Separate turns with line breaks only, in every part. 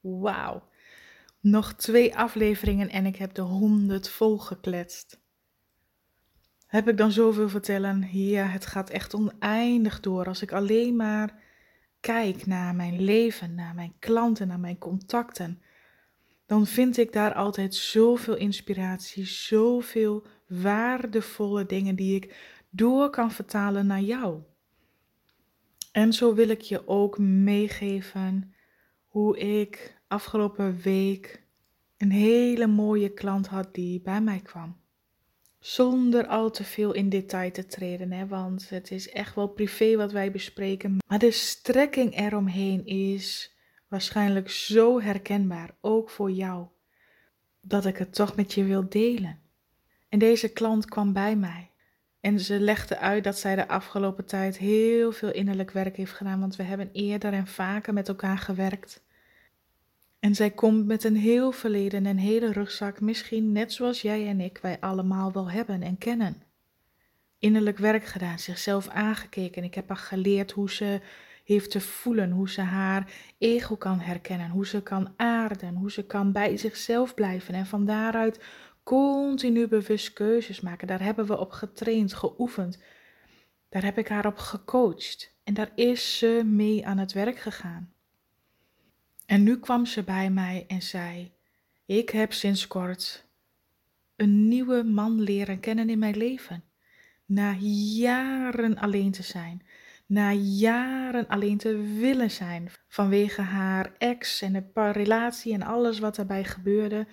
Wauw. Nog twee afleveringen en ik heb de honderd volgekletst. Heb ik dan zoveel vertellen? Ja, het gaat echt oneindig door. Als ik alleen maar kijk naar mijn leven, naar mijn klanten, naar mijn contacten, dan vind ik daar altijd zoveel inspiratie, zoveel waardevolle dingen die ik door kan vertalen naar jou. En zo wil ik je ook meegeven hoe ik afgelopen week een hele mooie klant had die bij mij kwam. Zonder al te veel in detail te treden, hè, want het is echt wel privé wat wij bespreken. Maar de strekking eromheen is waarschijnlijk zo herkenbaar, ook voor jou, dat ik het toch met je wil delen. En deze klant kwam bij mij. En ze legde uit dat zij de afgelopen tijd heel veel innerlijk werk heeft gedaan, want we hebben eerder en vaker met elkaar gewerkt. En zij komt met een heel verleden, een hele rugzak, misschien net zoals jij en ik, wij allemaal wel hebben en kennen. Innerlijk werk gedaan, zichzelf aangekeken. Ik heb haar geleerd hoe ze heeft te voelen, hoe ze haar ego kan herkennen, hoe ze kan aarden, hoe ze kan bij zichzelf blijven en van daaruit continu bewust keuzes maken. Daar hebben we op getraind, geoefend. Daar heb ik haar op gecoacht en daar is ze mee aan het werk gegaan. En nu kwam ze bij mij en zei: Ik heb sinds kort een nieuwe man leren kennen in mijn leven. Na jaren alleen te zijn, na jaren alleen te willen zijn vanwege haar ex en de relatie en alles wat daarbij gebeurde,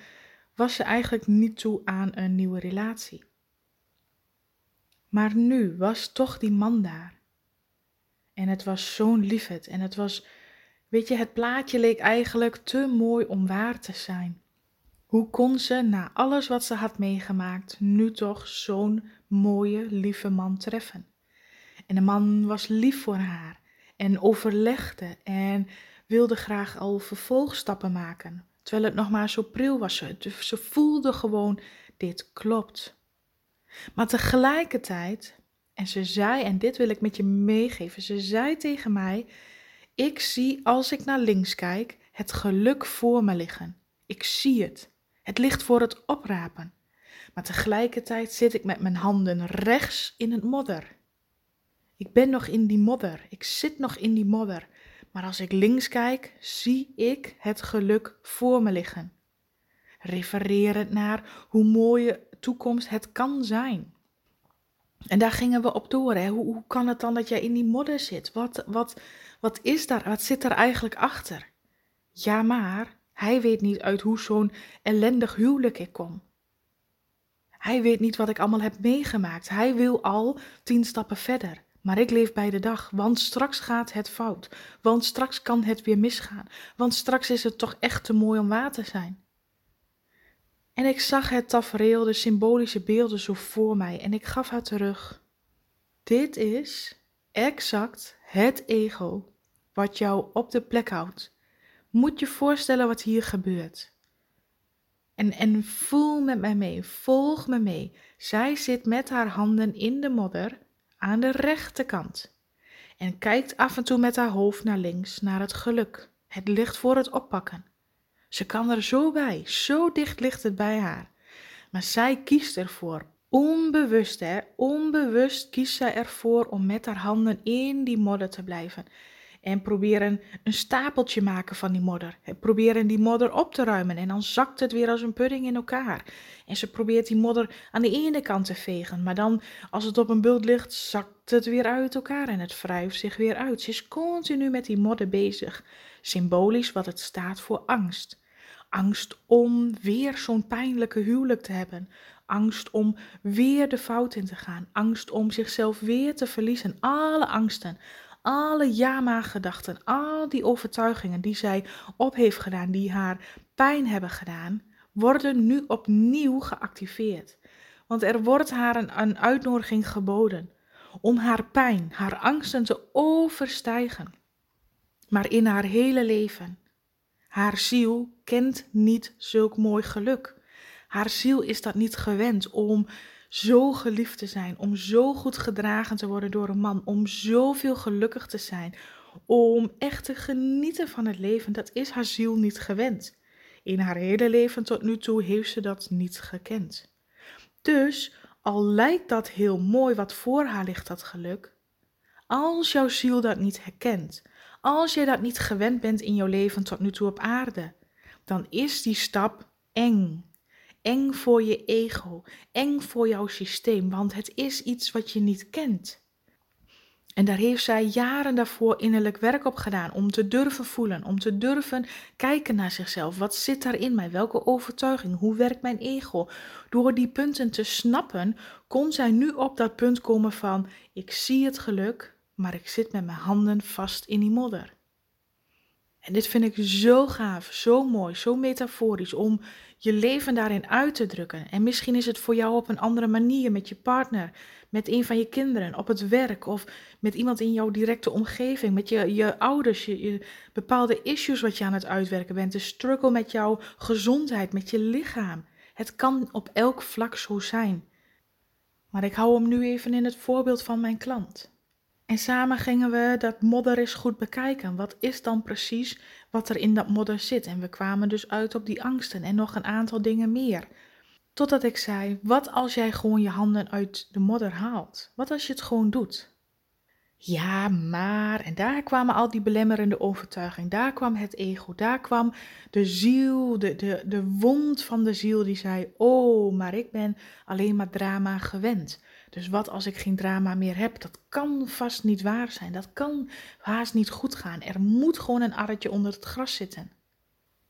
was ze eigenlijk niet toe aan een nieuwe relatie. Maar nu was toch die man daar. En het was zo'n liefheid en het was Weet je, het plaatje leek eigenlijk te mooi om waar te zijn. Hoe kon ze, na alles wat ze had meegemaakt, nu toch zo'n mooie, lieve man treffen? En de man was lief voor haar en overlegde en wilde graag al vervolgstappen maken. Terwijl het nog maar zo pril was. Ze, ze voelde gewoon, dit klopt. Maar tegelijkertijd, en ze zei, en dit wil ik met je meegeven, ze zei tegen mij, ik zie als ik naar links kijk het geluk voor me liggen. Ik zie het. Het ligt voor het oprapen. Maar tegelijkertijd zit ik met mijn handen rechts in het modder. Ik ben nog in die modder. Ik zit nog in die modder. Maar als ik links kijk, zie ik het geluk voor me liggen. Refererend naar hoe mooie toekomst het kan zijn. En daar gingen we op door. Hè? Hoe, hoe kan het dan dat jij in die modder zit? Wat, wat, wat is daar? Wat zit er eigenlijk achter? Ja, maar hij weet niet uit hoe zo'n ellendig huwelijk ik kom. Hij weet niet wat ik allemaal heb meegemaakt. Hij wil al tien stappen verder. Maar ik leef bij de dag, want straks gaat het fout. Want straks kan het weer misgaan. Want straks is het toch echt te mooi om waar te zijn. En ik zag het tafereel, de symbolische beelden zo voor mij en ik gaf haar terug. Dit is exact het ego wat jou op de plek houdt. Moet je voorstellen wat hier gebeurt. En, en voel met mij mee, volg me mee. Zij zit met haar handen in de modder aan de rechterkant en kijkt af en toe met haar hoofd naar links, naar het geluk, het licht voor het oppakken. Ze kan er zo bij, zo dicht ligt het bij haar. Maar zij kiest ervoor, onbewust hè, onbewust kiest zij ervoor om met haar handen in die modder te blijven. En proberen een stapeltje maken van die modder. Proberen die modder op te ruimen en dan zakt het weer als een pudding in elkaar. En ze probeert die modder aan de ene kant te vegen, maar dan als het op een bult ligt, zakt het weer uit elkaar en het wrijft zich weer uit. Ze is continu met die modder bezig. Symbolisch wat het staat voor angst. Angst om weer zo'n pijnlijke huwelijk te hebben. Angst om weer de fout in te gaan. Angst om zichzelf weer te verliezen. Alle angsten, alle ja-maar-gedachten, al die overtuigingen die zij op heeft gedaan, die haar pijn hebben gedaan, worden nu opnieuw geactiveerd. Want er wordt haar een uitnodiging geboden om haar pijn, haar angsten te overstijgen. Maar in haar hele leven haar ziel kent niet zulk mooi geluk. Haar ziel is dat niet gewend om zo geliefd te zijn, om zo goed gedragen te worden door een man, om zoveel gelukkig te zijn, om echt te genieten van het leven, dat is haar ziel niet gewend. In haar hele leven tot nu toe heeft ze dat niet gekend. Dus al lijkt dat heel mooi wat voor haar ligt, dat geluk, als jouw ziel dat niet herkent, als je dat niet gewend bent in jouw leven tot nu toe op aarde, dan is die stap eng. Eng voor je ego, eng voor jouw systeem, want het is iets wat je niet kent. En daar heeft zij jaren daarvoor innerlijk werk op gedaan om te durven voelen, om te durven kijken naar zichzelf. Wat zit daar in mij? Welke overtuiging? Hoe werkt mijn ego? Door die punten te snappen, kon zij nu op dat punt komen van: ik zie het geluk, maar ik zit met mijn handen vast in die modder. En dit vind ik zo gaaf, zo mooi, zo metaforisch om je leven daarin uit te drukken. En misschien is het voor jou op een andere manier met je partner, met een van je kinderen, op het werk of met iemand in jouw directe omgeving, met je, je ouders, je, je bepaalde issues wat je aan het uitwerken bent, de struggle met jouw gezondheid, met je lichaam. Het kan op elk vlak zo zijn. Maar ik hou hem nu even in het voorbeeld van mijn klant. En samen gingen we dat modder eens goed bekijken. Wat is dan precies wat er in dat modder zit? En we kwamen dus uit op die angsten en nog een aantal dingen meer. Totdat ik zei: Wat als jij gewoon je handen uit de modder haalt? Wat als je het gewoon doet? Ja, maar, en daar kwamen al die belemmerende overtuigingen, daar kwam het ego, daar kwam de ziel, de, de, de wond van de ziel die zei, oh, maar ik ben alleen maar drama gewend. Dus wat als ik geen drama meer heb? Dat kan vast niet waar zijn, dat kan haast niet goed gaan. Er moet gewoon een arretje onder het gras zitten.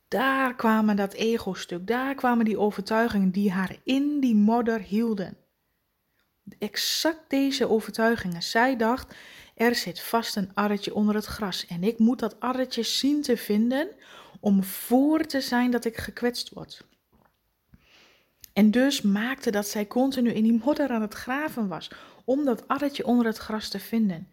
Daar kwamen dat ego-stuk, daar kwamen die overtuigingen die haar in die modder hielden. Exact deze overtuigingen. Zij dacht, er zit vast een arretje onder het gras en ik moet dat arretje zien te vinden om voor te zijn dat ik gekwetst word. En dus maakte dat zij continu in die modder aan het graven was om dat arretje onder het gras te vinden.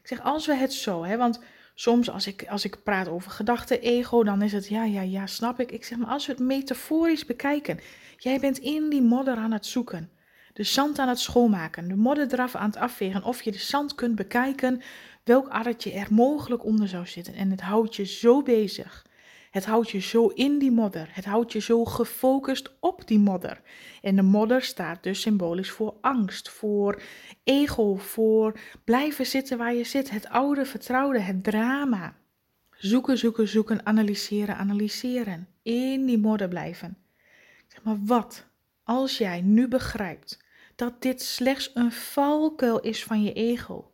Ik zeg, als we het zo, hè, want soms als ik, als ik praat over gedachten, ego, dan is het ja, ja, ja, snap ik. Ik zeg, maar als we het metaforisch bekijken, jij bent in die modder aan het zoeken de zand aan het schoonmaken, de modder eraf aan het afvegen, of je de zand kunt bekijken welk arretje er mogelijk onder zou zitten. En het houdt je zo bezig. Het houdt je zo in die modder. Het houdt je zo gefocust op die modder. En de modder staat dus symbolisch voor angst, voor ego, voor blijven zitten waar je zit. Het oude vertrouwde, het drama. Zoeken, zoeken, zoeken, analyseren, analyseren. In die modder blijven. Zeg maar wat als jij nu begrijpt dat dit slechts een valkuil is van je ego.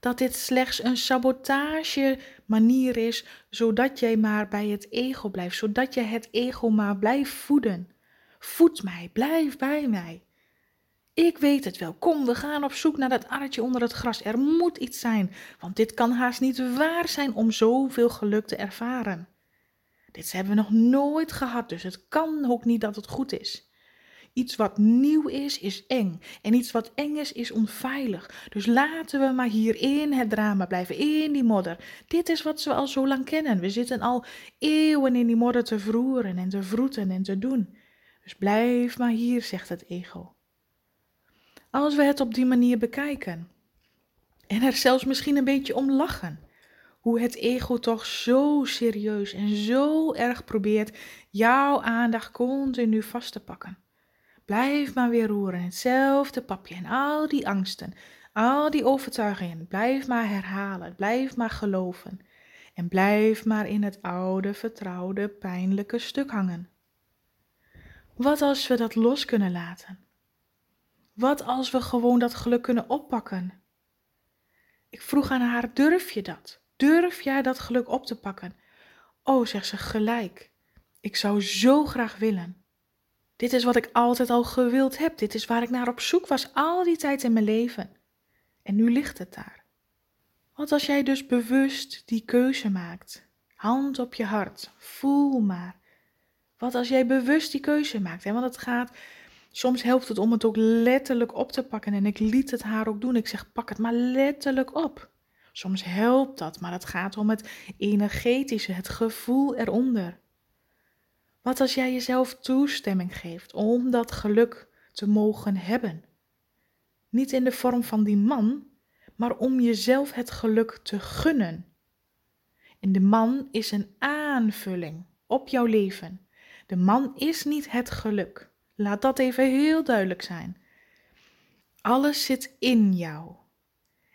Dat dit slechts een sabotage manier is, zodat jij maar bij het ego blijft, zodat je het ego maar blijft voeden. Voed mij, blijf bij mij. Ik weet het wel. Kom, we gaan op zoek naar dat arretje onder het gras. Er moet iets zijn, want dit kan haast niet waar zijn om zoveel geluk te ervaren. Dit hebben we nog nooit gehad, dus het kan ook niet dat het goed is. Iets wat nieuw is, is eng. En iets wat eng is, is onveilig. Dus laten we maar hier in het drama blijven, in die modder. Dit is wat we al zo lang kennen. We zitten al eeuwen in die modder te vroeren en te vroeten en te doen. Dus blijf maar hier, zegt het ego. Als we het op die manier bekijken en er zelfs misschien een beetje om lachen hoe het ego toch zo serieus en zo erg probeert jouw aandacht continu vast te pakken. Blijf maar weer roeren, hetzelfde papje en al die angsten, al die overtuigingen. Blijf maar herhalen, blijf maar geloven. En blijf maar in het oude, vertrouwde, pijnlijke stuk hangen. Wat als we dat los kunnen laten? Wat als we gewoon dat geluk kunnen oppakken? Ik vroeg aan haar: durf je dat? Durf jij dat geluk op te pakken? Oh, zegt ze gelijk. Ik zou zo graag willen. Dit is wat ik altijd al gewild heb. Dit is waar ik naar op zoek was al die tijd in mijn leven. En nu ligt het daar. Wat als jij dus bewust die keuze maakt? Hand op je hart, voel maar. Wat als jij bewust die keuze maakt? Want het gaat, soms helpt het om het ook letterlijk op te pakken. En ik liet het haar ook doen. Ik zeg, pak het maar letterlijk op. Soms helpt dat, maar het gaat om het energetische, het gevoel eronder. Wat als jij jezelf toestemming geeft om dat geluk te mogen hebben? Niet in de vorm van die man, maar om jezelf het geluk te gunnen. En de man is een aanvulling op jouw leven. De man is niet het geluk. Laat dat even heel duidelijk zijn. Alles zit in jou.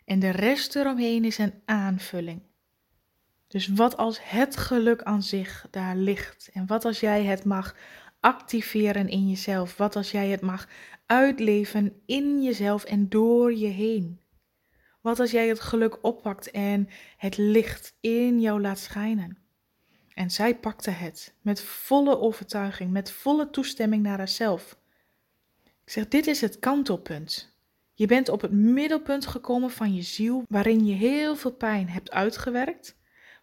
En de rest eromheen is een aanvulling. Dus wat als het geluk aan zich daar ligt? En wat als jij het mag activeren in jezelf? Wat als jij het mag uitleven in jezelf en door je heen? Wat als jij het geluk oppakt en het licht in jou laat schijnen? En zij pakte het met volle overtuiging, met volle toestemming naar haarzelf. Ik zeg, dit is het kantelpunt. Je bent op het middelpunt gekomen van je ziel, waarin je heel veel pijn hebt uitgewerkt,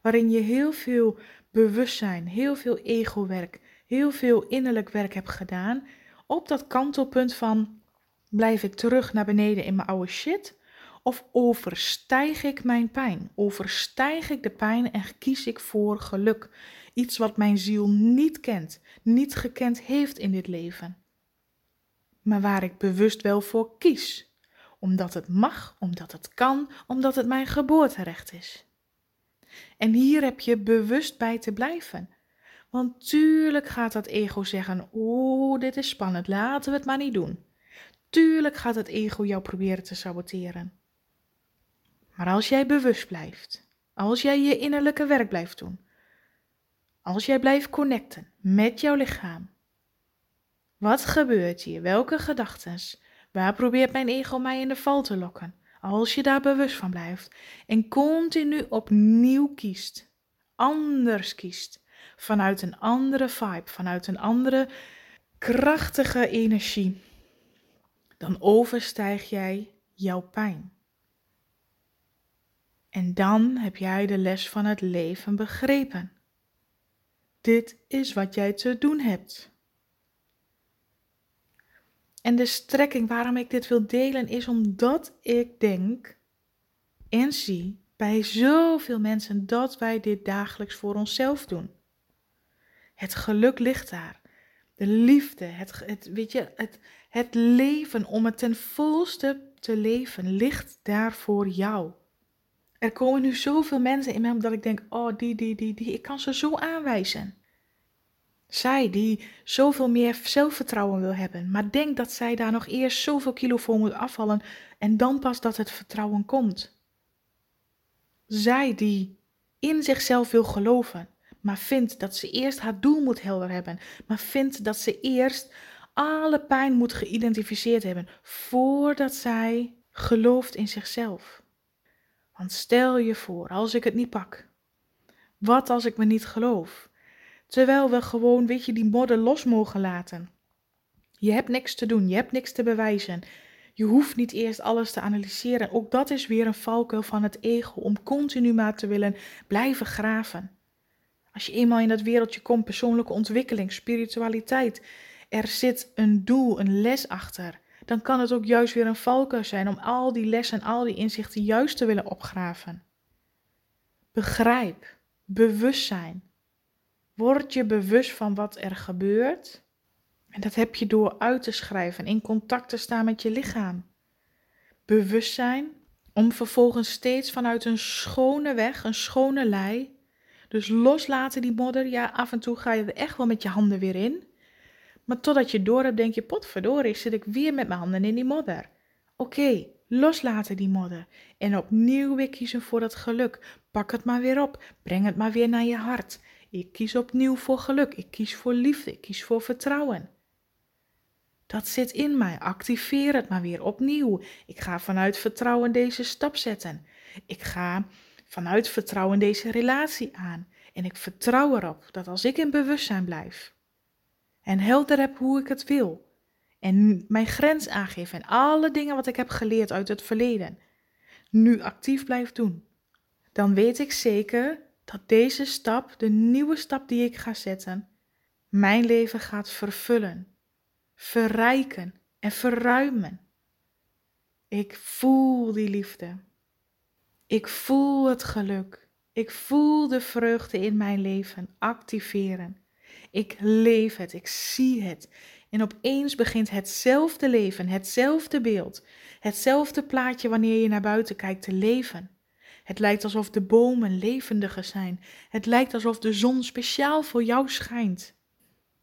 waarin je heel veel bewustzijn, heel veel ego-werk, heel veel innerlijk werk hebt gedaan. Op dat kantelpunt van blijf ik terug naar beneden in mijn oude shit of overstijg ik mijn pijn? Overstijg ik de pijn en kies ik voor geluk? Iets wat mijn ziel niet kent, niet gekend heeft in dit leven. Maar waar ik bewust wel voor kies. Omdat het mag, omdat het kan, omdat het mijn geboorterecht is. En hier heb je bewust bij te blijven. Want tuurlijk gaat dat ego zeggen: Oeh, dit is spannend, laten we het maar niet doen. Tuurlijk gaat het ego jou proberen te saboteren. Maar als jij bewust blijft, als jij je innerlijke werk blijft doen, als jij blijft connecten met jouw lichaam, wat gebeurt hier? Welke gedachten? Waar probeert mijn ego mij in de val te lokken? Als je daar bewust van blijft en continu opnieuw kiest, anders kiest, vanuit een andere vibe, vanuit een andere krachtige energie, dan overstijg jij jouw pijn. En dan heb jij de les van het leven begrepen. Dit is wat jij te doen hebt. En de strekking waarom ik dit wil delen is omdat ik denk en zie bij zoveel mensen dat wij dit dagelijks voor onszelf doen. Het geluk ligt daar. De liefde, het, het, weet je, het, het leven om het ten volste te leven ligt daar voor jou. Er komen nu zoveel mensen in me dat ik denk, oh die, die, die, die, ik kan ze zo aanwijzen. Zij die zoveel meer zelfvertrouwen wil hebben, maar denkt dat zij daar nog eerst zoveel kilo voor moet afvallen en dan pas dat het vertrouwen komt. Zij die in zichzelf wil geloven, maar vindt dat ze eerst haar doel moet helder hebben, maar vindt dat ze eerst alle pijn moet geïdentificeerd hebben voordat zij gelooft in zichzelf. Want stel je voor, als ik het niet pak. Wat als ik me niet geloof? Terwijl we gewoon, weet je, die modder los mogen laten. Je hebt niks te doen, je hebt niks te bewijzen. Je hoeft niet eerst alles te analyseren. Ook dat is weer een valkuil van het ego, om continu maar te willen blijven graven. Als je eenmaal in dat wereldje komt, persoonlijke ontwikkeling, spiritualiteit, er zit een doel, een les achter dan kan het ook juist weer een valkuil zijn om al die lessen en al die inzichten juist te willen opgraven. Begrijp, bewustzijn. Word je bewust van wat er gebeurt. En dat heb je door uit te schrijven, in contact te staan met je lichaam. Bewustzijn om vervolgens steeds vanuit een schone weg, een schone lei. Dus loslaten die modder. Ja, af en toe ga je er echt wel met je handen weer in. Maar totdat je door hebt, denk je, potverdorie, zit ik weer met mijn handen in die modder. Oké, loslaten die modder. En opnieuw weer kiezen voor dat geluk. Pak het maar weer op. Breng het maar weer naar je hart. Ik kies opnieuw voor geluk. Ik kies voor liefde. Ik kies voor vertrouwen. Dat zit in mij. Activeer het maar weer opnieuw. Ik ga vanuit vertrouwen deze stap zetten. Ik ga vanuit vertrouwen deze relatie aan. En ik vertrouw erop dat als ik in bewustzijn blijf, en helder heb hoe ik het wil. En mijn grens aangeef en alle dingen wat ik heb geleerd uit het verleden nu actief blijf doen. Dan weet ik zeker dat deze stap, de nieuwe stap die ik ga zetten, mijn leven gaat vervullen, verrijken en verruimen. Ik voel die liefde. Ik voel het geluk. Ik voel de vreugde in mijn leven activeren. Ik leef het, ik zie het. En opeens begint hetzelfde leven, hetzelfde beeld, hetzelfde plaatje wanneer je naar buiten kijkt te leven. Het lijkt alsof de bomen levendiger zijn. Het lijkt alsof de zon speciaal voor jou schijnt.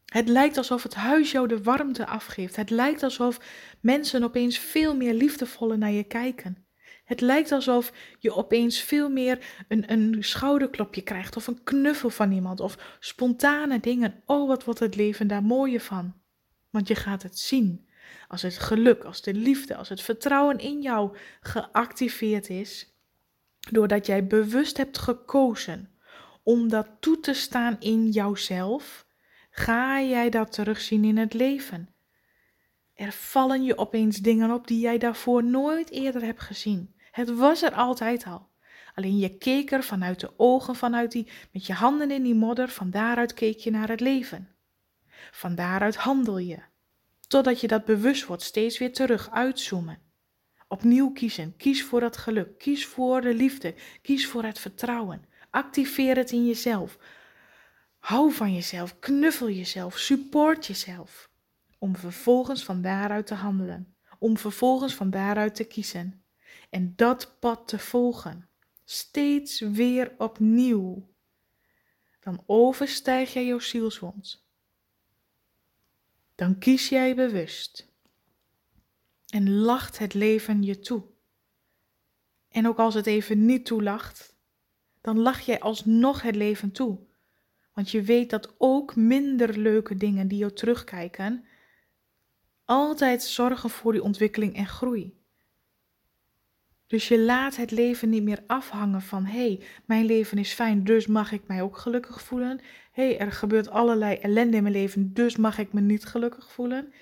Het lijkt alsof het huis jou de warmte afgeeft. Het lijkt alsof mensen opeens veel meer liefdevoller naar je kijken. Het lijkt alsof je opeens veel meer een, een schouderklopje krijgt of een knuffel van iemand of spontane dingen. Oh, wat wordt het leven daar mooier van. Want je gaat het zien. Als het geluk, als de liefde, als het vertrouwen in jou geactiveerd is, doordat jij bewust hebt gekozen om dat toe te staan in jouzelf, ga jij dat terugzien in het leven. Er vallen je opeens dingen op die jij daarvoor nooit eerder hebt gezien. Het was er altijd al. Alleen je keek er vanuit de ogen, vanuit die, met je handen in die modder, van daaruit keek je naar het leven. Van daaruit handel je. Totdat je dat bewust wordt, steeds weer terug uitzoomen. Opnieuw kiezen. Kies voor het geluk. Kies voor de liefde. Kies voor het vertrouwen. Activeer het in jezelf. Hou van jezelf. Knuffel jezelf. Support jezelf. Om vervolgens van daaruit te handelen. Om vervolgens van daaruit te kiezen. En dat pad te volgen. Steeds weer opnieuw. Dan overstijg jij jouw zielswond dan kies jij bewust en lacht het leven je toe. En ook als het even niet toelacht, dan lach jij alsnog het leven toe. Want je weet dat ook minder leuke dingen die jou terugkijken, altijd zorgen voor die ontwikkeling en groei. Dus je laat het leven niet meer afhangen van hé, hey, mijn leven is fijn, dus mag ik mij ook gelukkig voelen. Hé, hey, er gebeurt allerlei ellende in mijn leven, dus mag ik me niet gelukkig voelen.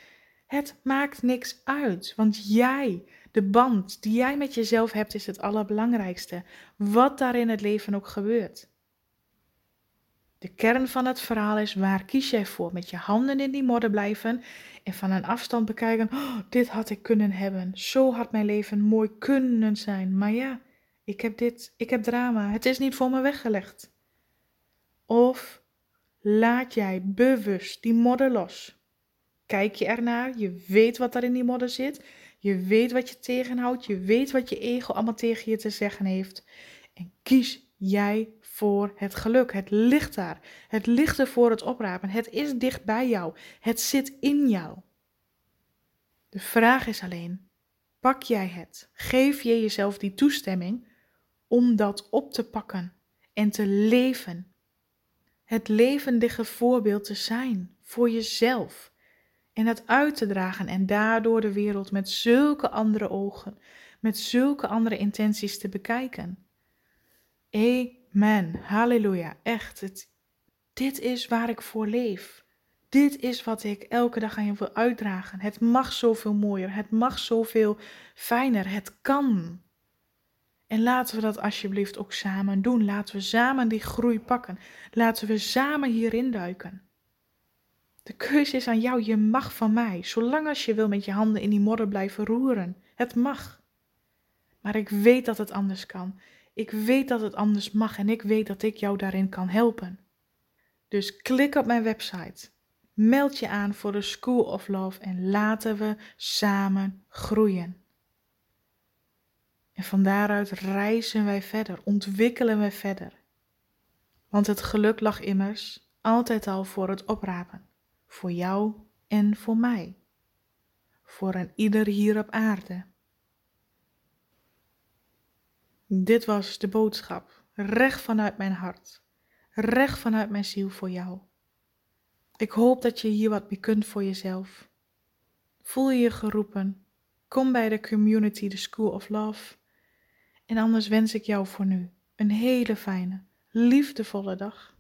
Het maakt niks uit, want jij, de band die jij met jezelf hebt, is het allerbelangrijkste. Wat daar in het leven ook gebeurt. De kern van het verhaal is: waar kies jij voor? Met je handen in die modder blijven en van een afstand bekijken: oh, dit had ik kunnen hebben. Zo had mijn leven mooi kunnen zijn. Maar ja, ik heb dit, ik heb drama. Het is niet voor me weggelegd. Of laat jij bewust die modder los. Kijk je ernaar, je weet wat er in die modder zit, je weet wat je tegenhoudt, je weet wat je ego allemaal tegen je te zeggen heeft. En kies jij voor het geluk. Het ligt daar. Het ligt er voor het oprapen. Het is dicht bij jou. Het zit in jou. De vraag is alleen: pak jij het? Geef je jezelf die toestemming om dat op te pakken en te leven? Het levendige voorbeeld te zijn voor jezelf en het uit te dragen en daardoor de wereld met zulke andere ogen, met zulke andere intenties te bekijken. Amen. Halleluja. Echt. Het, dit is waar ik voor leef. Dit is wat ik elke dag aan je wil uitdragen. Het mag zoveel mooier. Het mag zoveel fijner. Het kan. En laten we dat alsjeblieft ook samen doen. Laten we samen die groei pakken. Laten we samen hierin duiken. De keuze is aan jou. Je mag van mij. Zolang als je wil met je handen in die modder blijven roeren. Het mag. Maar ik weet dat het anders kan. Ik weet dat het anders mag en ik weet dat ik jou daarin kan helpen. Dus klik op mijn website. Meld je aan voor de School of Love en laten we samen groeien. En van daaruit reizen wij verder, ontwikkelen we verder. Want het geluk lag immers altijd al voor het oprapen, voor jou en voor mij, voor een ieder hier op aarde. Dit was de boodschap, recht vanuit mijn hart, recht vanuit mijn ziel voor jou. Ik hoop dat je hier wat mee kunt voor jezelf. Voel je je geroepen. Kom bij de community, de School of Love. En anders wens ik jou voor nu een hele fijne, liefdevolle dag.